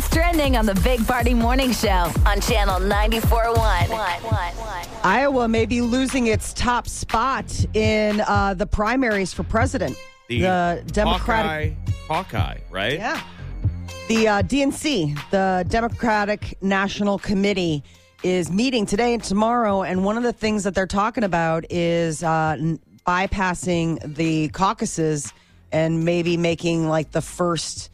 What's trending on the Big Party Morning Show on Channel 94.1. Iowa may be losing its top spot in uh, the primaries for president. The, Democratic. Hawkeye, Hawkeye, right? Yeah. The uh, DNC, the Democratic National Committee, is meeting today and tomorrow. And one of the things that they're talking about is uh, n- bypassing the caucuses and maybe making like the first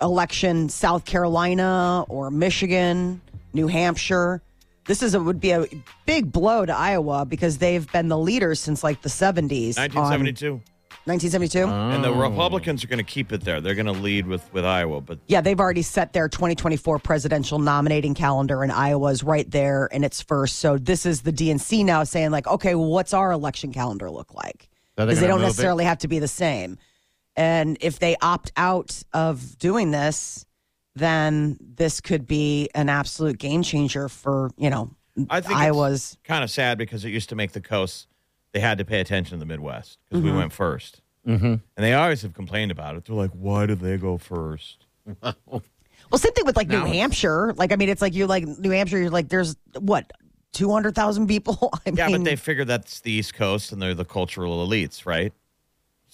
election South Carolina or Michigan, New Hampshire. This is a, would be a big blow to Iowa because they've been the leaders since like the 70s. on- 1972. 1972? And the oh. Republicans are going to keep it there. They're going to lead with, with Iowa, but Yeah, they've already set their 2024 presidential nominating calendar, and Iowa's right there in its first. So this is the DNC now saying, like, okay, well, what's our election calendar look like? Are they Because they gonna don't move it? necessarily have to be the same. And if they opt out of doing this, then this could be an absolute game changer for you know I think Iowa's. it's kind of sad because it used to make the coast, they had to pay attention to the Midwest because we went 1st Mm-hmm. And they always have complained about it. They're like, why did they go first? Well, same thing with like New Now it's- Hampshire. Like, I mean, it's like you're like New Hampshire. You're like, there's what two hundred thousand people. I Yeah, mean, but they figure that's the East Coast and they're the cultural elites, right?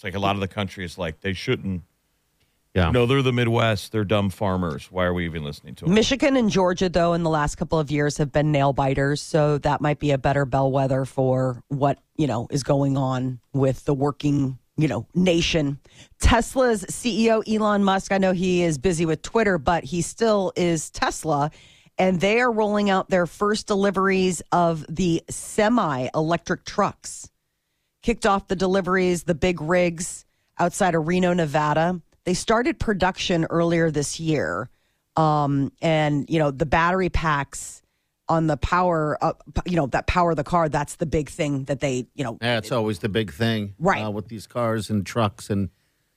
It's like a lot of the country is like, they shouldn't. Yeah. No, they're the Midwest. They're dumb farmers. Why are we even listening to them? Michigan and Georgia, though, in the last couple of years have been nail biters. So that might be a better bellwether for what, you know, is going on with the working, you know, nation. Tesla's CEO, Elon Musk, I know he is busy with Twitter, but he still is Tesla. And they are rolling out their first deliveries of the semi electric trucks. Kicked off the deliveries, the big rigs outside of Reno, Nevada. They started production earlier this year um, and you know the battery packs on the power, uh, you know that power the car. That's the big thing that they, you know, Yeah, it's always the big thing, Right. Uh, with these cars and trucks, and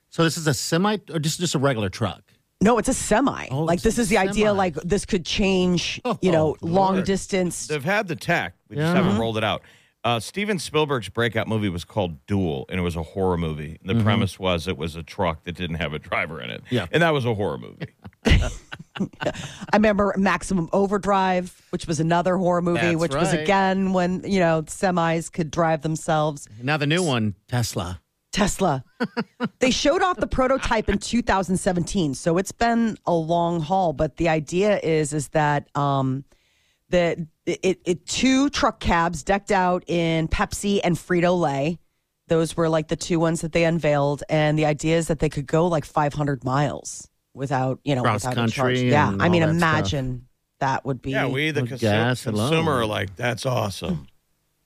so this is a semi or just just a regular truck. no, it's a semi. Oh, like this is the idea. Like this could change, you know, Oh, long distance. They've had the tech. We just haven't rolled it out. Uh, Steven Spielberg's breakout movie was called Duel, and it was a horror movie. The premise was it was a truck that didn't have a driver in it. Yeah. And that was a horror movie. I remember Maximum Overdrive, which was another horror movie, That's which was again when you know semis could drive themselves. Now the new one, Tesla. Tesla. they showed off the prototype in 2017, so it's been a long haul. But the idea is is that um, that it, it two truck cabs decked out in Pepsi and Frito Lay. Those were like the two ones that they unveiled, and the idea is that they could go like 500 miles without you know Cross without a country charge. Yeah, I mean, that imagine that would be. Yeah, we, the consu- gas alone. consumer, are like, that's awesome.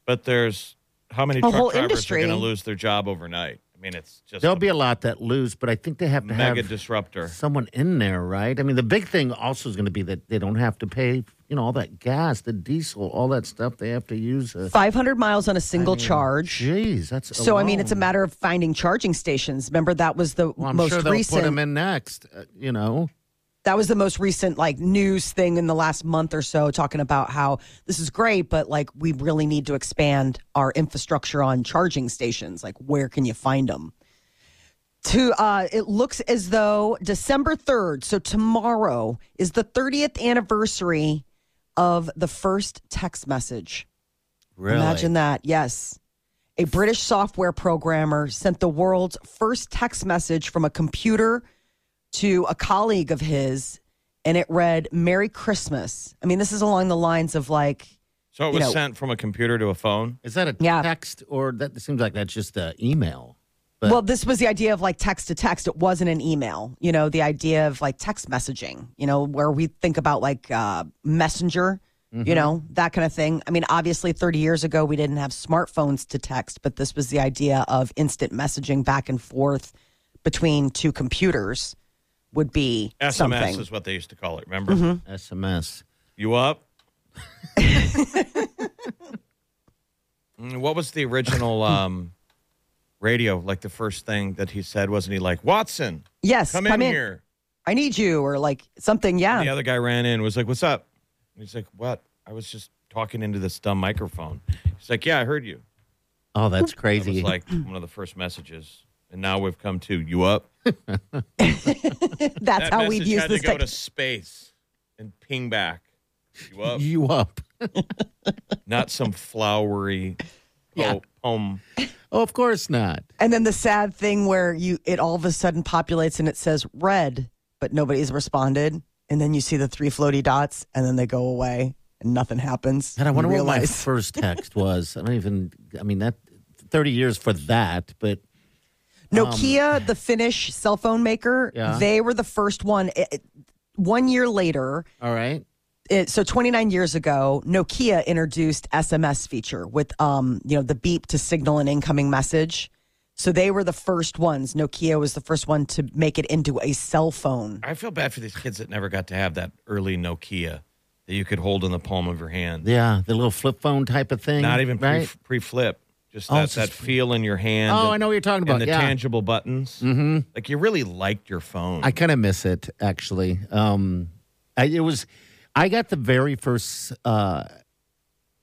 But there's how many A truck whole drivers industry. are going to lose their job overnight? I mean, it's just There'll a be a lot that lose, but I think they have to mega have disruptor. someone in there, right? I mean, the big thing also is going to be that they don't have to pay, you know, all that gas, the diesel, all that stuff they have to use. Uh, 500 miles on a single charge. Jeez, that's So I mean, it's a matter of finding charging stations. Remember that was the Well, I'm most sure they'll recent. put them in next. Uh, you know, that was the most recent like news thing in the last month or so talking about how this is great but like we really need to expand our infrastructure on charging stations like where can you find them to uh it looks as though december 3rd so tomorrow is the 30th anniversary of the first text message really. Imagine that. Yes. A British software programmer sent the world's first text message from a computer to a colleague of his, and it read, Merry Christmas. I mean, this is along the lines of like, So it you was know- sent from a computer to a phone. Is that a Yeah. text or that seems like that's just an email? But well, this was the idea of like text to text. It wasn't an email, you know, the idea of like text messaging, you know, where we think about like uh, Messenger, you know, that kind of thing. I mean, obviously, 30 years ago, we didn't have smartphones to text, but this was the idea of instant messaging back and forth between two computers. would be SMS something. is what they used to call it. Remember? Mm-hmm. SMS. You up? What was the original um, radio? Like the first thing that he said, wasn't he like, Watson, yes, come, in, here? I need you, or like something. Yeah. The other guy ran in, was like, What's up? And he's like, What? I was just talking into this dumb microphone. He's like, Yeah, I heard you. Oh, that's That crazy. was like one of the first messages. And now we've come to you up. That's that how we've used had this. to go tech- to space and ping back. You up? you up? Not some flowery Yeah. po- poem. Oh, of course not. and then the sad thing where you it all of a sudden populates and it says red, but nobody's responded, and then you see the three floaty dots, and then they go away, and nothing happens. And I wonder You what my first text was. I don't even. I mean that. Thirty years for that, but um, Nokia, the Finnish cell phone maker, Yeah. they were the first one. It- it- one year later, all right. It, so 29 years ago, Nokia introduced SMS feature with um, you know, the beep to signal an incoming message. So they were the first ones. Nokia was the first one to make it into a cell phone. I feel bad for these kids that never got to have that early Nokia that you could hold in the palm of your hand. Yeah, the little flip phone type of thing. Not even pre, right. pre-flip. Just Oh, that, it's that just- feel in your hand. Oh, and- I know what you're talking about. And the yeah. tangible buttons. Mm-hmm. Like you really liked your phone. I kind of miss it actually. Um, I, it was, I got the very first uh,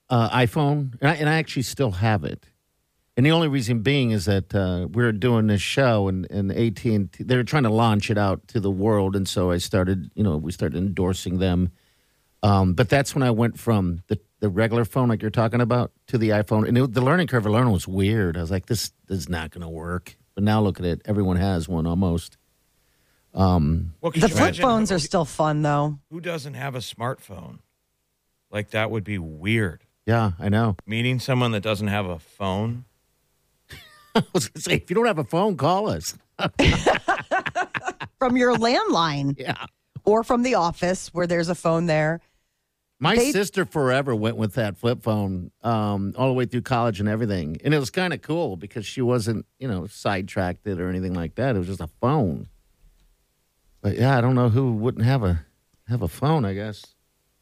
uh, iPhone, and I, and I actually still have it. And the only reason being is that uh, we are doing this show, and and AT and they were trying to launch it out to the world, and so I started, you know, we started endorsing them. Um, but that's when I went from the the regular phone, like you're talking about, to the iPhone, and it, the learning curve of learning was weird. I was like, this, this is not going to work. But now look at it; everyone has one almost. Well, The flip phones who, are still fun though. Who doesn't have a smartphone? Like that would be weird. Yeah, I know. Meeting someone that doesn't have a phone. I was gonna say, if you don't have a phone, call us. From your landline Yeah. or from the office where there's a phone there. My They- sister forever went with that flip phone um, all the way through college and everything. And it was kind of cool because she wasn't, you know, sidetracked it or anything like that. It was just a phone. But yeah, I don't know who wouldn't have a have a phone, I guess.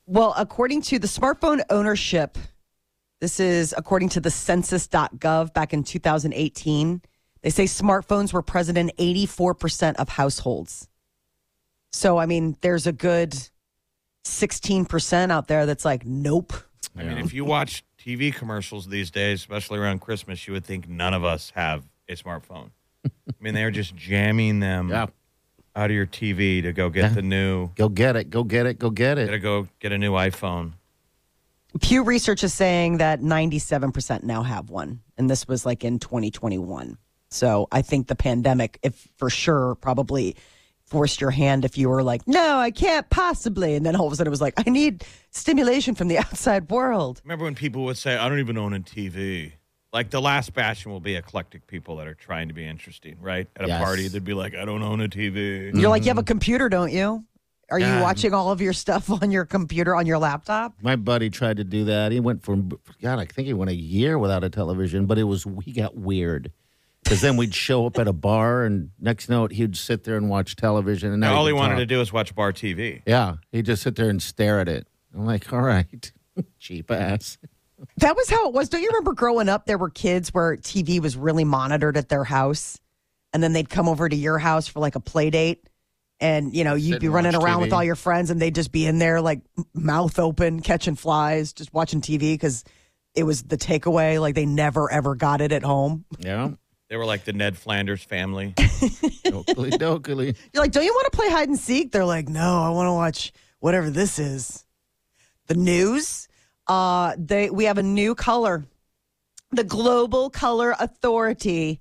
Well, according to the smartphone ownership, this is according to the census.gov back in 2018. They say smartphones were present in 84% of households. So, I mean, there's a good 16% out there that's like, nope. I mean, if you watch TV commercials these days, especially around Christmas, you would think none of us have a smartphone. I mean, they're just jamming them Yeah. Out of your TV to go get the new. Go get it. Go get it. Go get it. Gotta it. go get a new iPhone. Pew Research is saying that 97% now have one. And this was like in 2021. So I think the pandemic, if for sure, probably forced your hand if you were like, no, I can't possibly. And then all of a sudden it was like, I need stimulation from the outside world. Remember when people would say, I don't even own a TV? Like the last bastion will be eclectic people that are trying to be interesting, right? At a Yes. party, they'd be like, I don't own a TV. You're like, you have a mm. computer, don't you? Are you Yeah. watching all of your stuff on your computer, on your laptop? My buddy tried to do that. He went for God, I think he went a year without a television, but it was he got weird. Because then we'd show up at a bar, and next note he'd sit there and watch television. And Now, all he even wanted talk. to do was watch bar TV. Yeah, he'd just sit there and stare at it. I'm like, all right, cheap ass. That was how it was. Don't you remember growing up? There were kids where TV was really monitored at their house, and then they'd come over to your house for like a play date, and you know you'd Sit be running watch around with all your friends, and they'd just be in there like mouth open, catching flies, just watching TV because it was the takeaway. Like they never ever got it at home. Yeah, They were like the Ned Flanders family. dokily dokily. You're like, don't you want to play hide and seek? They're like, no, I want to watch whatever this is. The news. Uh, they we have a new color. The Global Color Authority,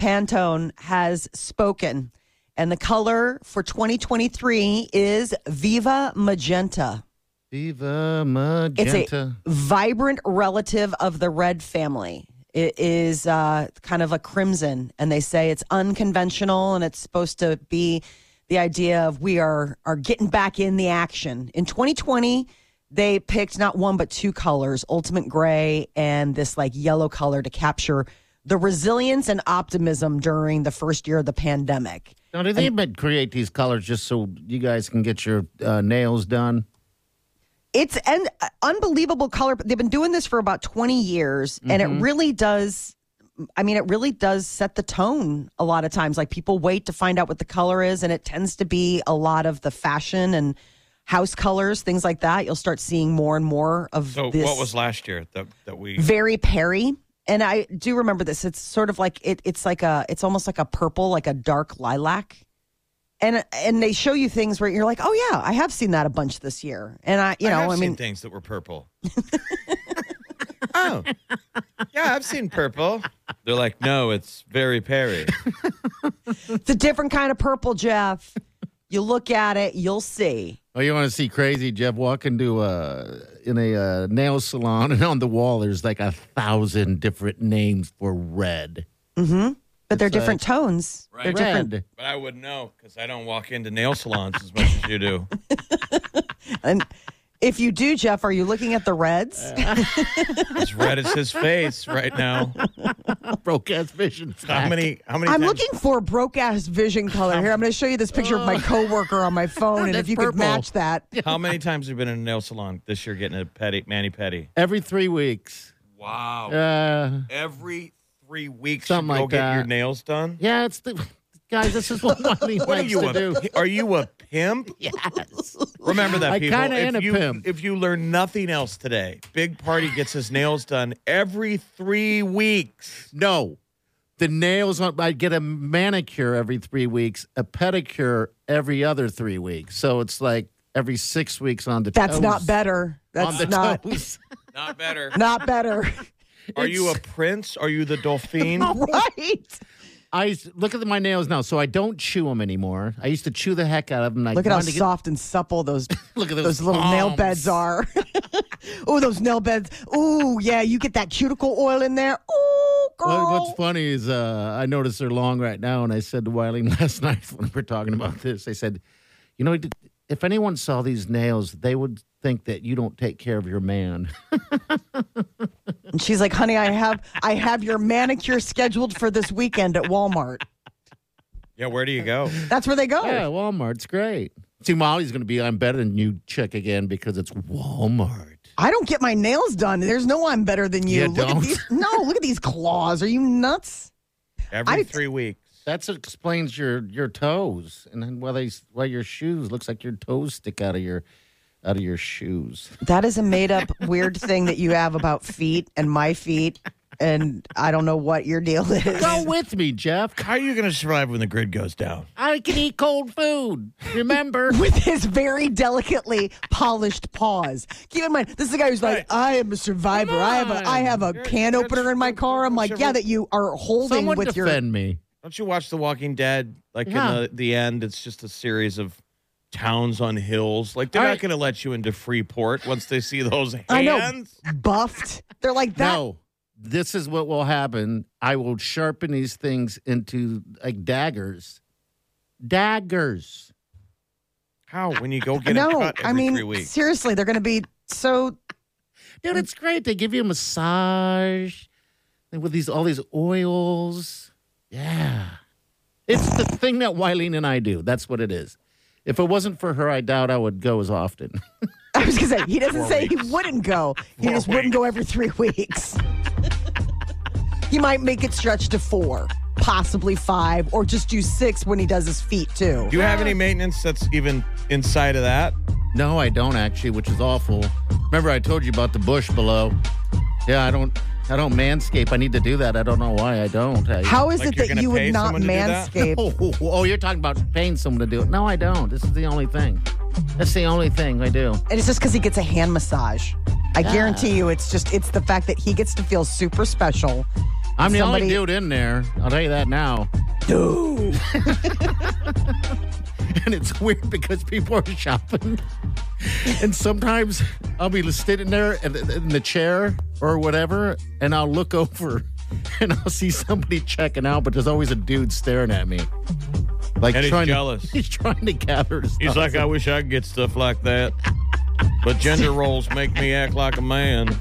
Pantone, has spoken, and the color for 2023 is Viva Magenta. Viva Magenta. It's a vibrant relative of the red family. It is uh, kind of a crimson, and they say it's unconventional, and it's supposed to be the idea of we are are getting back in the action. In 2020, they picked not one but two colors: ultimate gray and this like yellow color to capture the resilience and optimism during the first year of the pandemic. Now, do they even create these colors just so you guys can get your uh, nails done? It's an unbelievable color. They've been doing this for about 20 years, and it really does. I mean, it really does set the tone a lot of times. Like people wait to find out what the color is, and it tends to be a lot of the fashion and house colors, things like that. You'll start seeing more and more of So this what was last year that that we? Very Peri. And I do remember this. It's sort of like it, it's like a it's almost like a purple, like a dark lilac. And and they show you things where you're like, oh yeah, I have seen that a bunch this year. And I, you know, I, I, seen mean, things that were purple. oh, yeah, I've seen purple. They're like, no, it's Very Peri. it's a different kind of purple, Jeff. You look at it, you'll see. Oh, you want to see crazy Jeff walk into a in a uh, nail salon, and on the wall there's like a thousand different names for red. Mm-hmm. But they're It's, uh, different tones. They're Right. different. Red. But I wouldn't know because I don't walk into nail salons as much as you do. And if you do, Jeff, are you looking at the reds? As red as his face right now. Broke ass vision. How many? How many? I'm times- looking for a broke ass vision color here. I'm going to show you this picture of my coworker on my phone, and if That's you could match that. How many times have you been in a nail salon this year getting a petty mani pedi? every three weeks? Wow. Uh, Every three weeks, Something you go like get that. your nails done. yeah, it's the guys. This is what Wiley What are you to a? do. Are you a pimp? Yes. Remember that, I people. kinda if am a you, pimp. If you learn nothing else today, Big Party gets his nails done every three weeks. No. The nails on I get a manicure every three weeks, a pedicure every other three weeks. So it's like every six weeks on the That's toes. not better. on That's the not toes. Not better. not better. Are you a prince? Are you the Dauphine? right. I used- look at my nails now, so I don't chew them anymore. I used to chew the heck out of them. I Look at how get- soft and supple those Look at those little nail beds are. oh, those nail beds. Oh, yeah, you get that cuticle oil in there. Oh, girl. What- what's funny is uh, I noticed they're long right now, and I said to Wiley last night when we were talking about this, I said, you know, if anyone saw these nails, they would think that you don't take care of your man. And she's like, "Honey, I have I have your manicure scheduled for this weekend at Walmart. yeah, where do you go? That's where they go." Yeah, Walmart's great. See, Molly's going to be I'm better than you chick again because it's Walmart. I don't get my nails done. There's no I'm better than you. You look don't? at these. No, look at these claws. Are you nuts? Every I- three weeks. That explains your your toes and then why they why your shoes looks like your toes stick out of your out of your shoes. That is a made up weird thing that you have about feet and my feet. And I don't know what your deal is. Go with me, Jeff. How are you going to survive when the grid goes down? I can eat cold food. Remember? With his very delicately polished paws. Keep in mind, this is a guy who's like, Right. I am a survivor. I have a I have a You're- can you're opener in my car. I'm like, yeah, that you are holding Someone with your defend me. Don't you watch The Walking Dead? Like Yeah. in the, the end, it's just a series of towns on hills. Like they're All not right. going to let you into Freeport once they see those hands. I know buffed. They're like that. No. This is what will happen. I will sharpen these things into like daggers. Daggers. How when you go get no, a cut every I mean three weeks? seriously, they're going to be so. Dude, it's great. They give you a massage and with these all these oils. Yeah. It's the thing that Wileen and I do. That's what it is. If it wasn't for her, I doubt I would go as often. I was going to say he doesn't Four say weeks. he wouldn't go. He Four just wouldn't go every three weeks. he might make it stretch to four, possibly five, or just do six when he does his feet too. Do you have any maintenance that's even inside of that? no, I don't actually, which is awful. Remember I told you about the bush below? Yeah, I don't I don't manscape. I need to do that. I don't know why I don't. I, How is Like it that you would not someone to do that? manscape? Oh, oh, oh, you're talking about paying someone to do it. No, I don't. This is the only thing. That's the only thing I do. And it's just because he gets a hand massage. I guarantee you, it's just it's the fact that he gets to feel super special. I'm the Somebody- only dude in there. I'll tell you that now. Dude, And it's weird because people are shopping. And sometimes I'll be sitting there in the, chair or whatever, and I'll look over and I'll see somebody checking out, but there's always a dude staring at me. Like And he's trying jealous. To, he's trying to gather his He's like, I wish I could get stuff like that. But gender roles make me act like a man.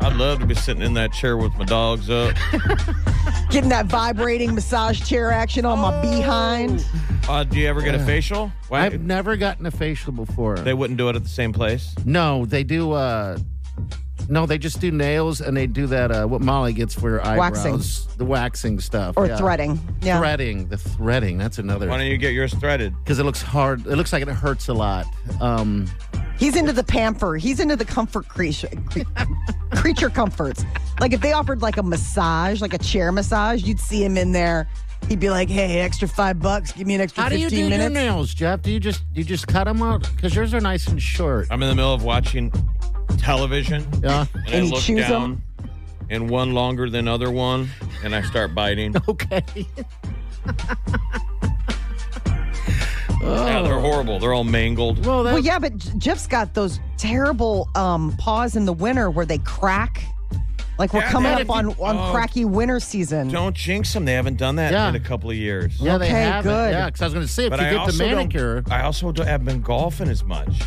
I'd love to be sitting in that chair with my dogs up. getting that vibrating massage chair action on my behind. Uh, do you ever get a facial? Why? I've never gotten a facial before. they wouldn't do it at the same place. no, they do. uh No, they just do nails and they do that. uh What Molly gets for her eyebrows, Waxing. the waxing stuff, Or yeah. threading. Yeah. Threading, the threading. That's another. Why don't you get yours threaded? Because it looks hard. It looks like it hurts a lot. Um, He's into the pamper. He's into the comfort creature, creature comforts. Like if they offered like a massage, like a chair massage, you'd see him in there. He'd be like, "Hey, extra five bucks. Give me an extra how do you fifteen do your minutes." nails, Jeff? Do you just you just cut them out? Because yours are nice and short. I'm in the middle of watching television, Yeah. and, And I you look choose 'em? down, and one longer than other one, and I start biting. Okay. Yeah, they're horrible. They're all mangled. Well, that, Well, yeah, but J- Jeff's got those terrible um, paws in the winter where they crack. Like we're Yeah, coming up if you- on, on oh. cracky winter season. Don't jinx them. They haven't done that Yeah. in a couple of years. yeah, they Okay, have good. Yeah, because I was going to say if But you I get the manicure. I also don't, haven't been golfing as much.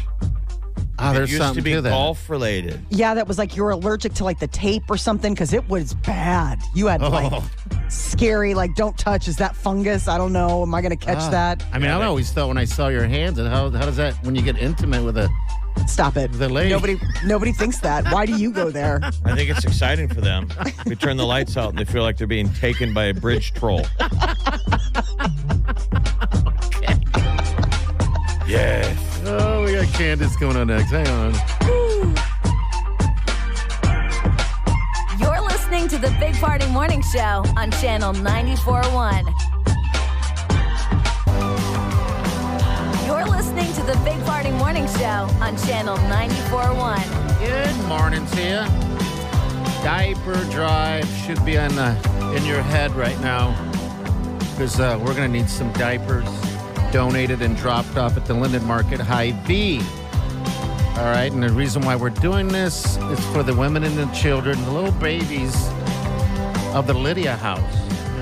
oh, it there's used to something be to that. golf related. Yeah, that was like you were allergic to like the tape or something because it was bad. You had like Oh. Scary, like don't touch. Is that fungus? I don't know. Am I going to catch Ah. that? I mean, I always thought when I saw your hands, and how how does that when you get intimate with a Stop it. The lady. Nobody, nobody thinks that. Why do you go there? I think it's exciting for them. We turn the lights out and they feel like they're being taken by a bridge troll. Yes. Oh, we got Candace coming on next. Hang on. Listening to the Big Party Morning Show on Channel 94.1. You're listening to the Big Party Morning Show on Channel 94.1. Good morning to you. Diaper drive should be on the, in your head right now because uh, we're going to need some diapers donated and dropped off at the Linden Market High V. All right, and the reason why we're doing this is for the women and the children, the little babies of the Lydia House.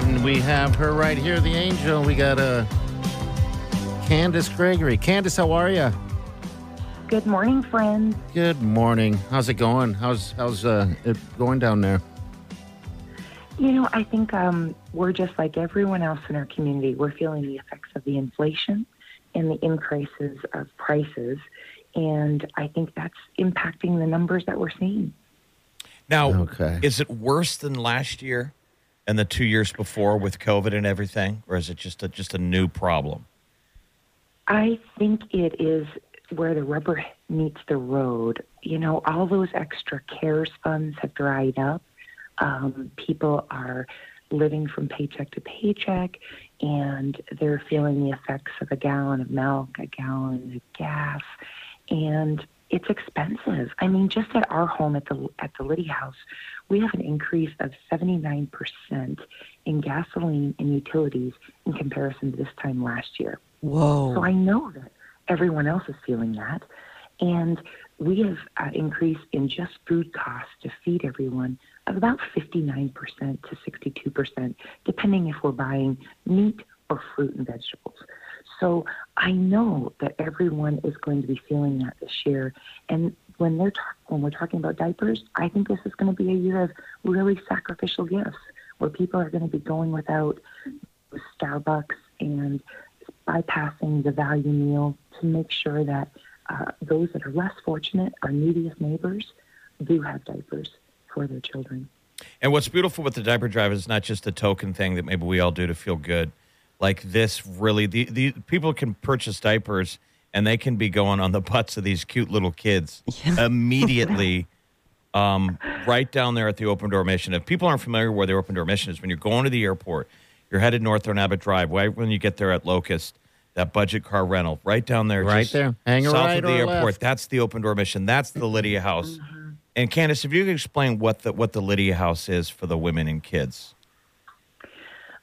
And we have her right here, the angel. We got uh, Candace Gregory. Candace, how are you? Good morning, friends. Good morning. How's it going? How's how's uh, it going down there? You know, I think um, we're just like everyone else in our community. We're feeling the effects of the inflation and the increases of prices. And I think that's impacting the numbers that we're seeing. Now, Okay. is it worse than last year and the two years before with COVID and everything, or is it just a just a new problem? I think it is where the rubber meets the road. You know, all those extra CARES funds have dried up. Um, people are living from paycheck to paycheck, and they're feeling the effects of a gallon of milk, a gallon of gas, and it's expensive. I mean, just at our home at the at the Lydia House, we have an increase of 79% in gasoline and utilities in comparison to this time last year. Whoa. So I know that everyone else is feeling that. And we have uh, increase in just food costs to feed everyone of about 59% to 62%, depending if we're buying meat or fruit and vegetables. So I know that everyone is going to be feeling that this year. And when they're when we're talking about diapers, I think this is going to be a year of really sacrificial gifts, where people are going to be going without Starbucks and bypassing the value meal to make sure that uh, those that are less fortunate, our neediest neighbors, do have diapers for their children. And what's beautiful with the diaper drive is not just the token thing that maybe we all do to feel good. Like this, really, the, the people can purchase diapers and they can be going on the butts of these cute little kids immediately, um, right down there at the Open Door Mission. If people aren't familiar where the Open Door Mission is, when you're going to the airport, you're headed north on Abbott Drive. Right when you get there at Locust, that budget car rental, right down there, Right just there. Hang a south right of the or airport. left. That's the Open Door Mission. That's the Lydia House. And Candace, if you could explain what the what the Lydia House is for the women and kids.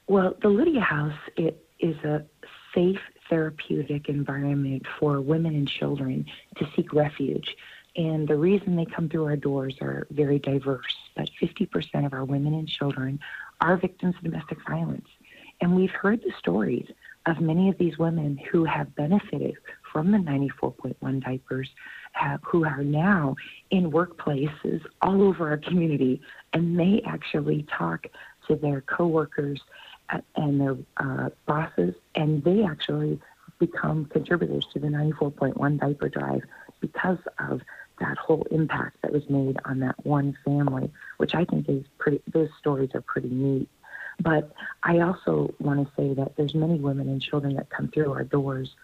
Well, the Lydia House it is a safe therapeutic environment for women and children to seek refuge. And the reason they come through our doors are very diverse. But 50% of our women and children are victims of domestic violence. And we've heard the stories of many of these women who have benefited from the 94.1 diapers, uh, who are now in workplaces all over our community, and they actually talk to their coworkers and their uh, bosses, and they actually become contributors to the 94.1 diaper drive because of that whole impact that was made on that one family, which I think is pretty. Those stories are pretty neat. But I also want to say that there's many women and children that come through our doors,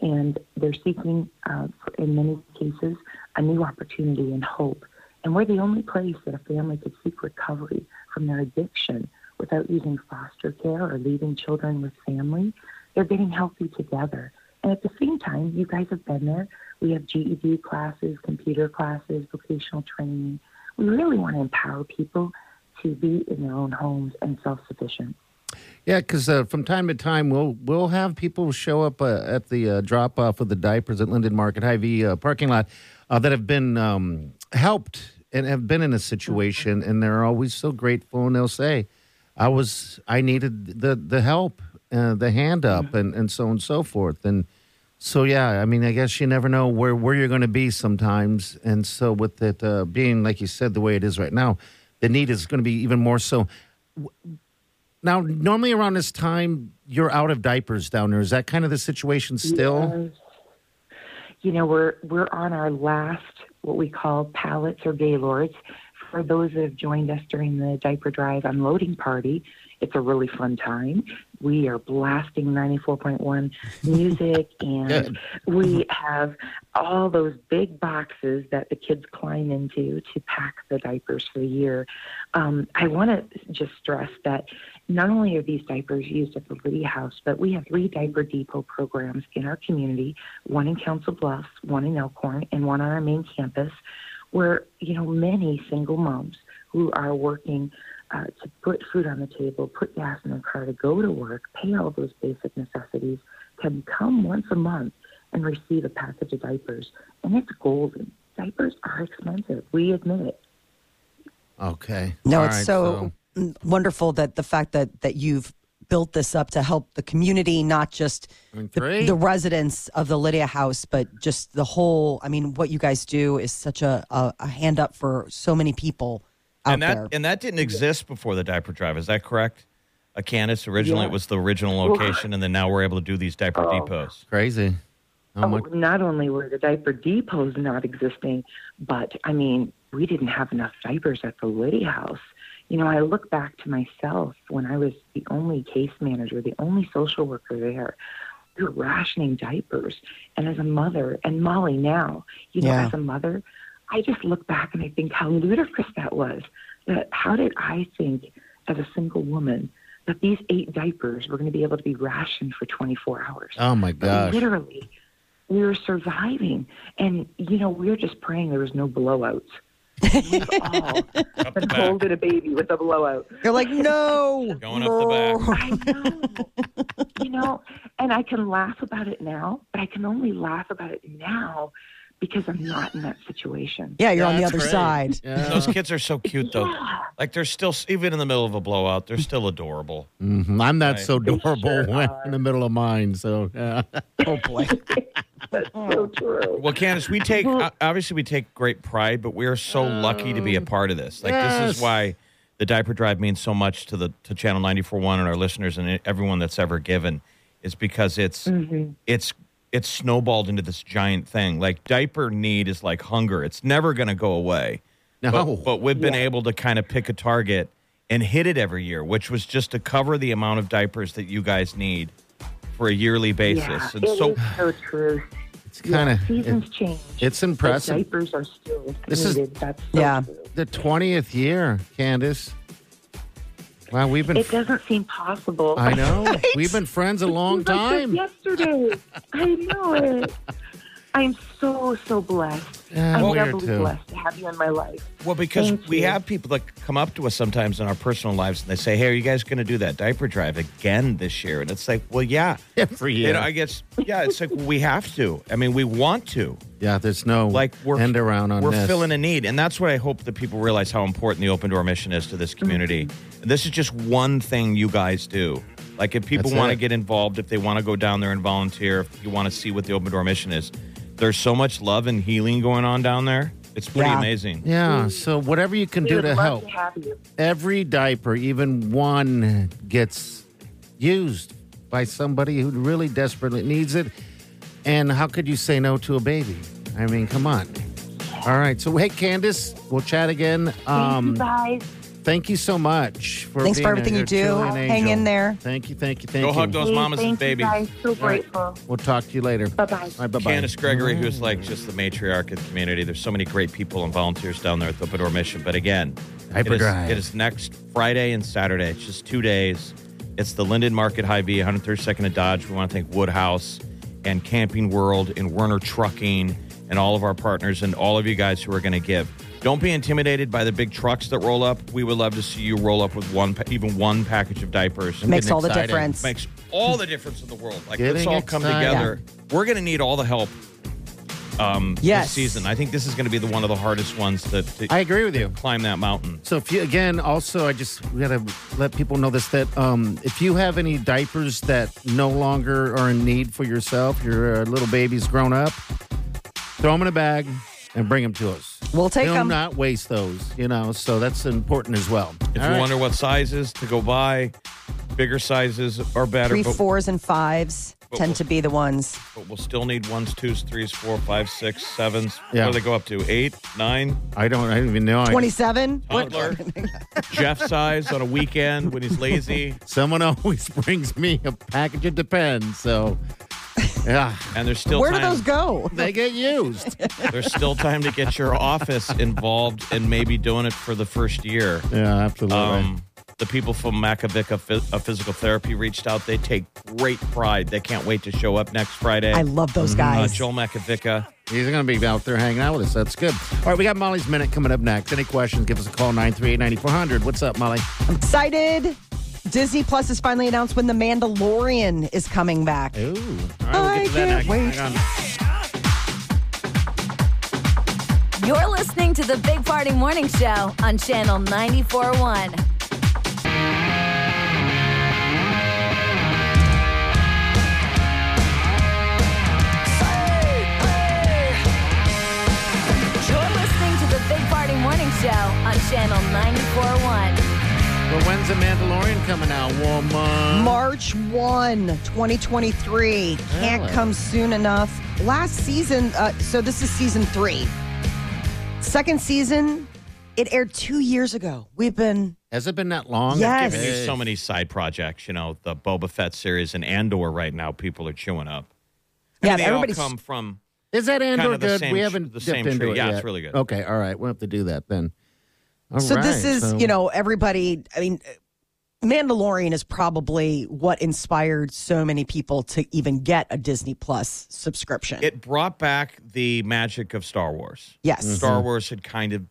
and they're seeking, uh, in many cases, a new opportunity and hope. And we're the only place that a family could seek recovery from their addiction without using foster care or leaving children with family. They're getting healthy together. And at the same time, you guys have been there. We have GED classes, computer classes, vocational training. We really want to empower people to be in their own homes and self sufficient. Yeah, because uh, from time to time we'll we'll have people show up uh, at the uh, drop off of the diapers at Linden Market Hy-Vee uh, parking lot uh, that have been um, helped and have been in a situation, and they're always so grateful, and they'll say, "I was I needed the the help, uh, the hand up, and and so on and so forth." And so yeah, I mean, I guess you never know where where you're going to be sometimes, and so with it uh, being like you said the way it is right now, the need is going to be even more so. Now, normally around this time, you're out of diapers down there. Is that kind of the situation still? Yes. You know, we're we're on our last what we call pallets or gaylords. For those that have joined us during the diaper drive unloading party, it's a really fun time. We are blasting 94.1 music, and we have all those big boxes that the kids climb into to pack the diapers for the year. Um, I want to just stress that not only are these diapers used at the Lydia House, but we have three diaper depot programs in our community one in Council Bluffs, one in Elkhorn, and one on our main campus, where, you know, many single moms who are working uh, to put food on the table, put gas in their car to go to work, pay all those basic necessities, can come once a month and receive a package of diapers. And it's golden. Diapers are expensive. We admit it. Okay. No, All it's right, so wonderful that the fact that that you've built this up to help the community, not just I mean, the, the residents of the Lydia House, but just the whole. I mean, what you guys do is such a, a, a hand up for so many people out and that there. and that didn't exist before the diaper drive. Is that correct? A Candace originally Yeah. it was the original location, and then now we're able to do these diaper Oh. depots. crazy. How Oh, not only were the diaper depots not existing, but I mean, we didn't have enough diapers at the Lydia House. You know, I look back to myself when I was the only case manager, the only social worker there. We were rationing diapers. And as a mother, and Molly now, you know, Yeah. as a mother, I just look back and I think how ludicrous that was. That how did I think as a single woman that these eight diapers were going to be able to be rationed for 24 hours? Oh my But literally, we were surviving. And, you know, we were just praying there was no blowouts. We've all Up the back, holding a baby with a blowout. You're like, no, going up the back. I know. you know, and I can laugh about it now, but I can only laugh about it now because I'm not in that situation. Yeah, you're on the other great. side. Yeah. Those kids are so cute, though. Yeah. Like they're still even in the middle of a blowout, they're still adorable. Mhm. I'm not Right. so adorable sure when in the middle of mine. So yeah. Oh boy. That's so oh. true. Well, Candace, we take obviously we take great pride, but we are so lucky to be a oh. part of this. Like this Yes. is why the diaper drive means so much to the to Channel 94.1 and our listeners and everyone that's ever given. Is because it's mm-hmm. it's it's snowballed into this giant thing. Like diaper need is like hunger; it's never going to go away. No. But, but we've been able to kind of pick a target and hit it every year, which was just to cover the amount of diapers that you guys need for a yearly basis. Yeah, and it so is so true. It's kind of seasons change. it's but impressive. Diapers are still This is- needed. That's so Yeah. true. the twentieth year, Candace. Wow, we've been. It doesn't seem possible. I know we've been friends a long It was like time. this Yesterday, I know it. I'm so so blessed. Yeah, I'm we doubly too. blessed to have you in my life. Well, because Thank we you. have people that come up to us sometimes in our personal lives and they say, "Hey, are you guys going to do that diaper drive again this year?" And it's like, "Well, yeah." Every You year. know, I guess yeah. It's like we have to. I mean, we want to. yeah, there's no Like we're end around on We're this. filling a need, and that's what I hope that people realize how important the open door mission is to this community. Mm-hmm. This is just one thing you guys do. Like if people want to get involved, if they want to go down there and volunteer, if you want to see what the open door mission is, there's so much love and healing going on down there. It's pretty Yeah. amazing. Yeah, so whatever you can We do to help. to. Every diaper, even one, gets used by somebody who really desperately needs it. And how could you say no to a baby? I mean, come on. All right. So, hey, Candace, we'll chat again. Um, Thank you guys. Thank you so much for Thanks for everything you do. Hang in there. Thank you, thank you, thank you. Go you. hug those Hey, mamas and thank babies. you guys. So grateful. We'll talk to you later. Bye-bye. All right, bye-bye. Candace Gregory, who's like just the matriarch of the community. There's so many great people and volunteers down there at the Open Door Mission. But again, it is, Hyperdrive. it is next Friday and Saturday. It's just two days. It's the Linden Market Hy-Vee, 132nd and Dodge. We want to thank Woodhouse and Camping World and Werner Trucking and all of our partners and all of you guys who are going to give. Don't be intimidated by the big trucks that roll up. We would love to see you roll up with one, even one package of diapers. Makes getting all the difference. makes all the difference in the world. Like let's all come excited. together. We're going to need all the help um, Yes. this season. I think this is going to be the one of the hardest ones to, to I agree with you. climb that mountain. So if you again, also, I just we gotta let people know this that um, if you have any diapers that no longer are in need for yourself, your uh, little baby's grown up, throw them in a bag and bring them to us. We'll take Do 'em. not waste those. You know, so that's important as well. If All you right. wonder what sizes to go buy, bigger sizes are better, Three but, fours and fives tend we'll- to be the ones. but we'll still need ones, twos, threes, four, five, six, sevens. Yeah. What do they go up to? Eight, nine? I don't. I don't even know. 27? Toddler? Jeff size on a weekend when he's lazy. Someone always brings me a package of Depends. So, yeah, And there's still Where do those go? they get used. There's still time to get your office involved and maybe doing it for the first year. Yeah, absolutely. Um, the people from Macavicca Phys- uh, Physical Therapy reached out. They take great pride. They can't wait to show up next Friday. I love those guys. uh, guys. Joel Macavicca. He's going to be out there hanging out with us. That's good. All right, we got Molly's Minute coming up next. Any questions, give us a call, 938-9400. What's up, Molly? I'm excited. Disney Plus has finally announced when The Mandalorian is coming back. Ooh. All right, we'll I get to that can't next. wait. Hang on. You're listening to the Big Party Morning Show on Channel 94.1. You're listening to the Big Party Morning Show on Channel 94.1. Well, when's the Mandalorian coming out, woman? March 1, 2023. Can't Really? come soon enough. Last season, uh, so this is season three. Second season, it aired two years ago. We've been, Has it been that long? Yes. Giving you so many side projects. You know, the Boba Fett series and Andor right now, people are chewing up. I Yeah, mean, they all everybody's- come from. Is that Andor of the good? same we haven't the dipped same into tree. it Yeah, yet. it's really good. Okay, all right. We'll have to do that then. All so this is, so- you know, everybody, I mean, Mandalorian is probably what inspired so many people to even get a Disney Plus subscription. It brought back the magic of Star Wars. yes. Star Wars had kind of,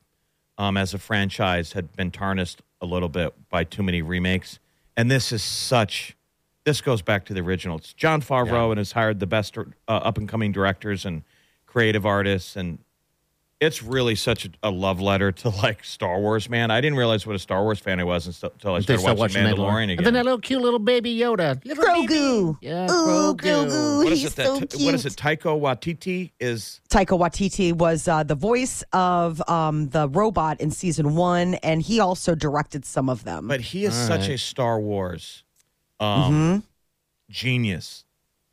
um, as a franchise, had been tarnished a little bit by too many remakes. And this is such. This goes back to the originals. Jon Favreau and has hired the best uh, up and coming directors and creative artists, and it's really such a, a love letter to like Star Wars. Man, I didn't realize what a Star Wars fan I was until I They started watching, watching Mandalorian, again. And then that little cute little baby Yoda. Little Grogu. baby. Yeah, Ooh, Grogu. Grogu. what is He's it? That, so what is cute. it? Taika Waititi is Taika Waititi was uh, the voice of um, the robot in season one, and he also directed some of them. But he is All such right. a Star Wars um, genius.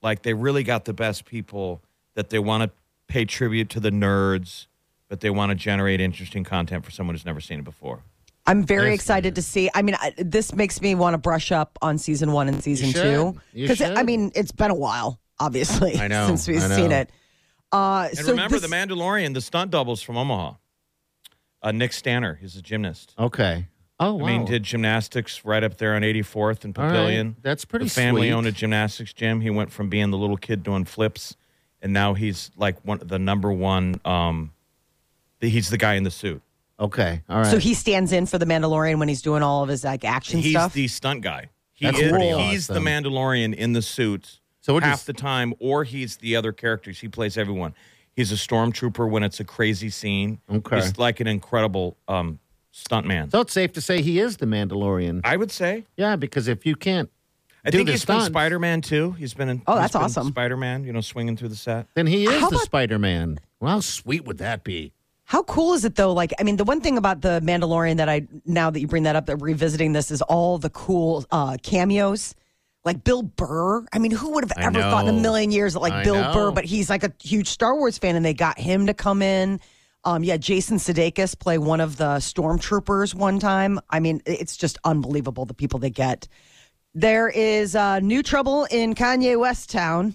Like they really got the best people that they want to pay tribute to the nerds, but they want to generate interesting content for someone who's never seen it before. I'm very Yes, excited to see. I mean, I, this makes me want to brush up on season one and season should. two You because should. I mean, it's been a while, obviously, I know, since we've I know. seen it. Uh, And so remember, this- the Mandalorian, the stunt doubles from Omaha. Uh, Nick Stanner, he's a gymnast. Okay. Oh, wow. I mean, did gymnastics right up there on 84th and All right. Pavilion. That's pretty The family sweet. owned a gymnastics gym. He went from being the little kid doing flips, and now he's like one the number one. Um, the, he's the guy in the suit. Okay. All right. so he stands in for the Mandalorian when he's doing all of his like action he's stuff. the stunt guy. He That's is, pretty He's the. Mandalorian in the suit So we're half just- the time, or he's the other characters. He plays everyone. He's a stormtrooper when it's a crazy scene. Okay. He's like an incredible um, stunt man. so it's safe to say he is the Mandalorian. I would say. yeah, because if you can't I do think the he's been Spider Man too. He's been in. Oh, that's awesome. Spider Man, you know, swinging through the set. then he is How the about- Spider-Man. Well, how sweet would that be? How cool is it though? Like, I mean, the one thing about the Mandalorian that I now that you bring that up, that revisiting this is all the cool uh, cameos. like Bill Burr. I mean, who would have ever thought in a million years that like I Bill know. Burr? But he's like a huge Star Wars fan, and they got him to come in. Um, yeah, Jason Sudeikis play one of the stormtroopers one time. I mean, it's just unbelievable the people they get. There is uh, new trouble in Kanye West town.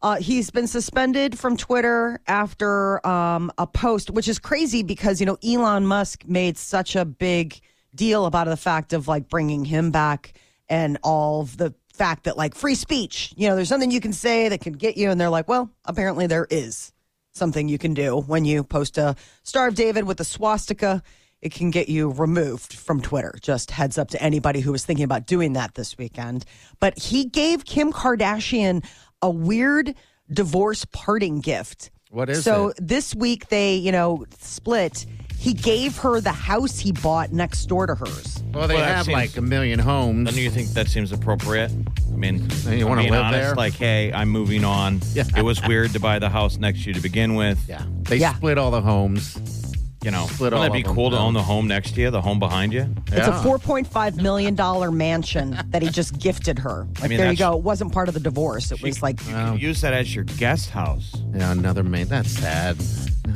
Uh, he's been suspended from Twitter after um, a post, which is crazy because you know Elon Musk made such a big deal about the fact of like bringing him back and all the fact that like free speech, you know, there's something you can say that can get you, and they're like, well, apparently there is something you can do when you post a Star of David with a swastika. It can get you removed from Twitter. Just heads up to anybody who was thinking about doing that this weekend. But he gave Kim Kardashian a weird divorce parting gift. What is so it? this week they, you know, split. He gave her the house he bought next door to hers. Well, they Well, that have seems- like a million homes. Don't you think that seems appropriate? I mean, You wanna I mean, live honest, there? Like, hey, I'm moving on. Yeah. It was weird to buy the house next to you to begin with. yeah, they Yeah. split all the homes. You know, Split wouldn't all that be of them, cool to no. own the home next to you, the home behind you? It's a Yeah. $4.5 million mansion that he just gifted her. Like, mean, there you that's- go. It wasn't part of the divorce. It was like, You could use that as your guest house. Yeah, another man. That's sad.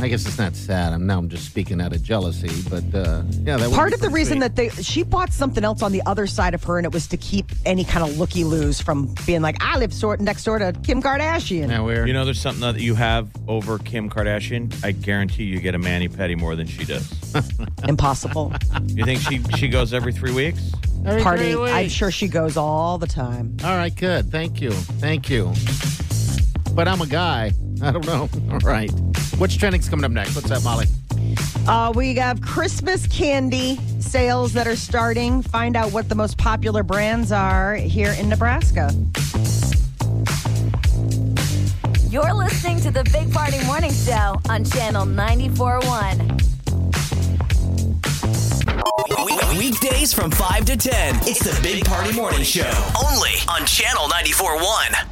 I guess it's not sad. I'm now I'm just speaking out of jealousy, but uh, yeah, that would part of the reason sweet. that they she bought something else on the other side of her and it was to keep any kind of looky loos from being like i live sort next door to kim kardashian yeah, we're You know, there's something that you have over Kim Kardashian. I guarantee you get a mani petty more than she does. impossible You think she she goes every three weeks? Every party three i'm sure she goes all the time All right, good. Thank you. Thank you. But I'm a guy. I don't know. All right. What's trending's coming up next? What's up, Molly? uh, we have christmas candy sales that are starting find out what the most popular brands are here in nebraska You're listening to the Big Party Morning Show on Channel 94.1. We- Weekdays from 5 to 10. It's the Big Party Morning Show. Only on Channel 94.1.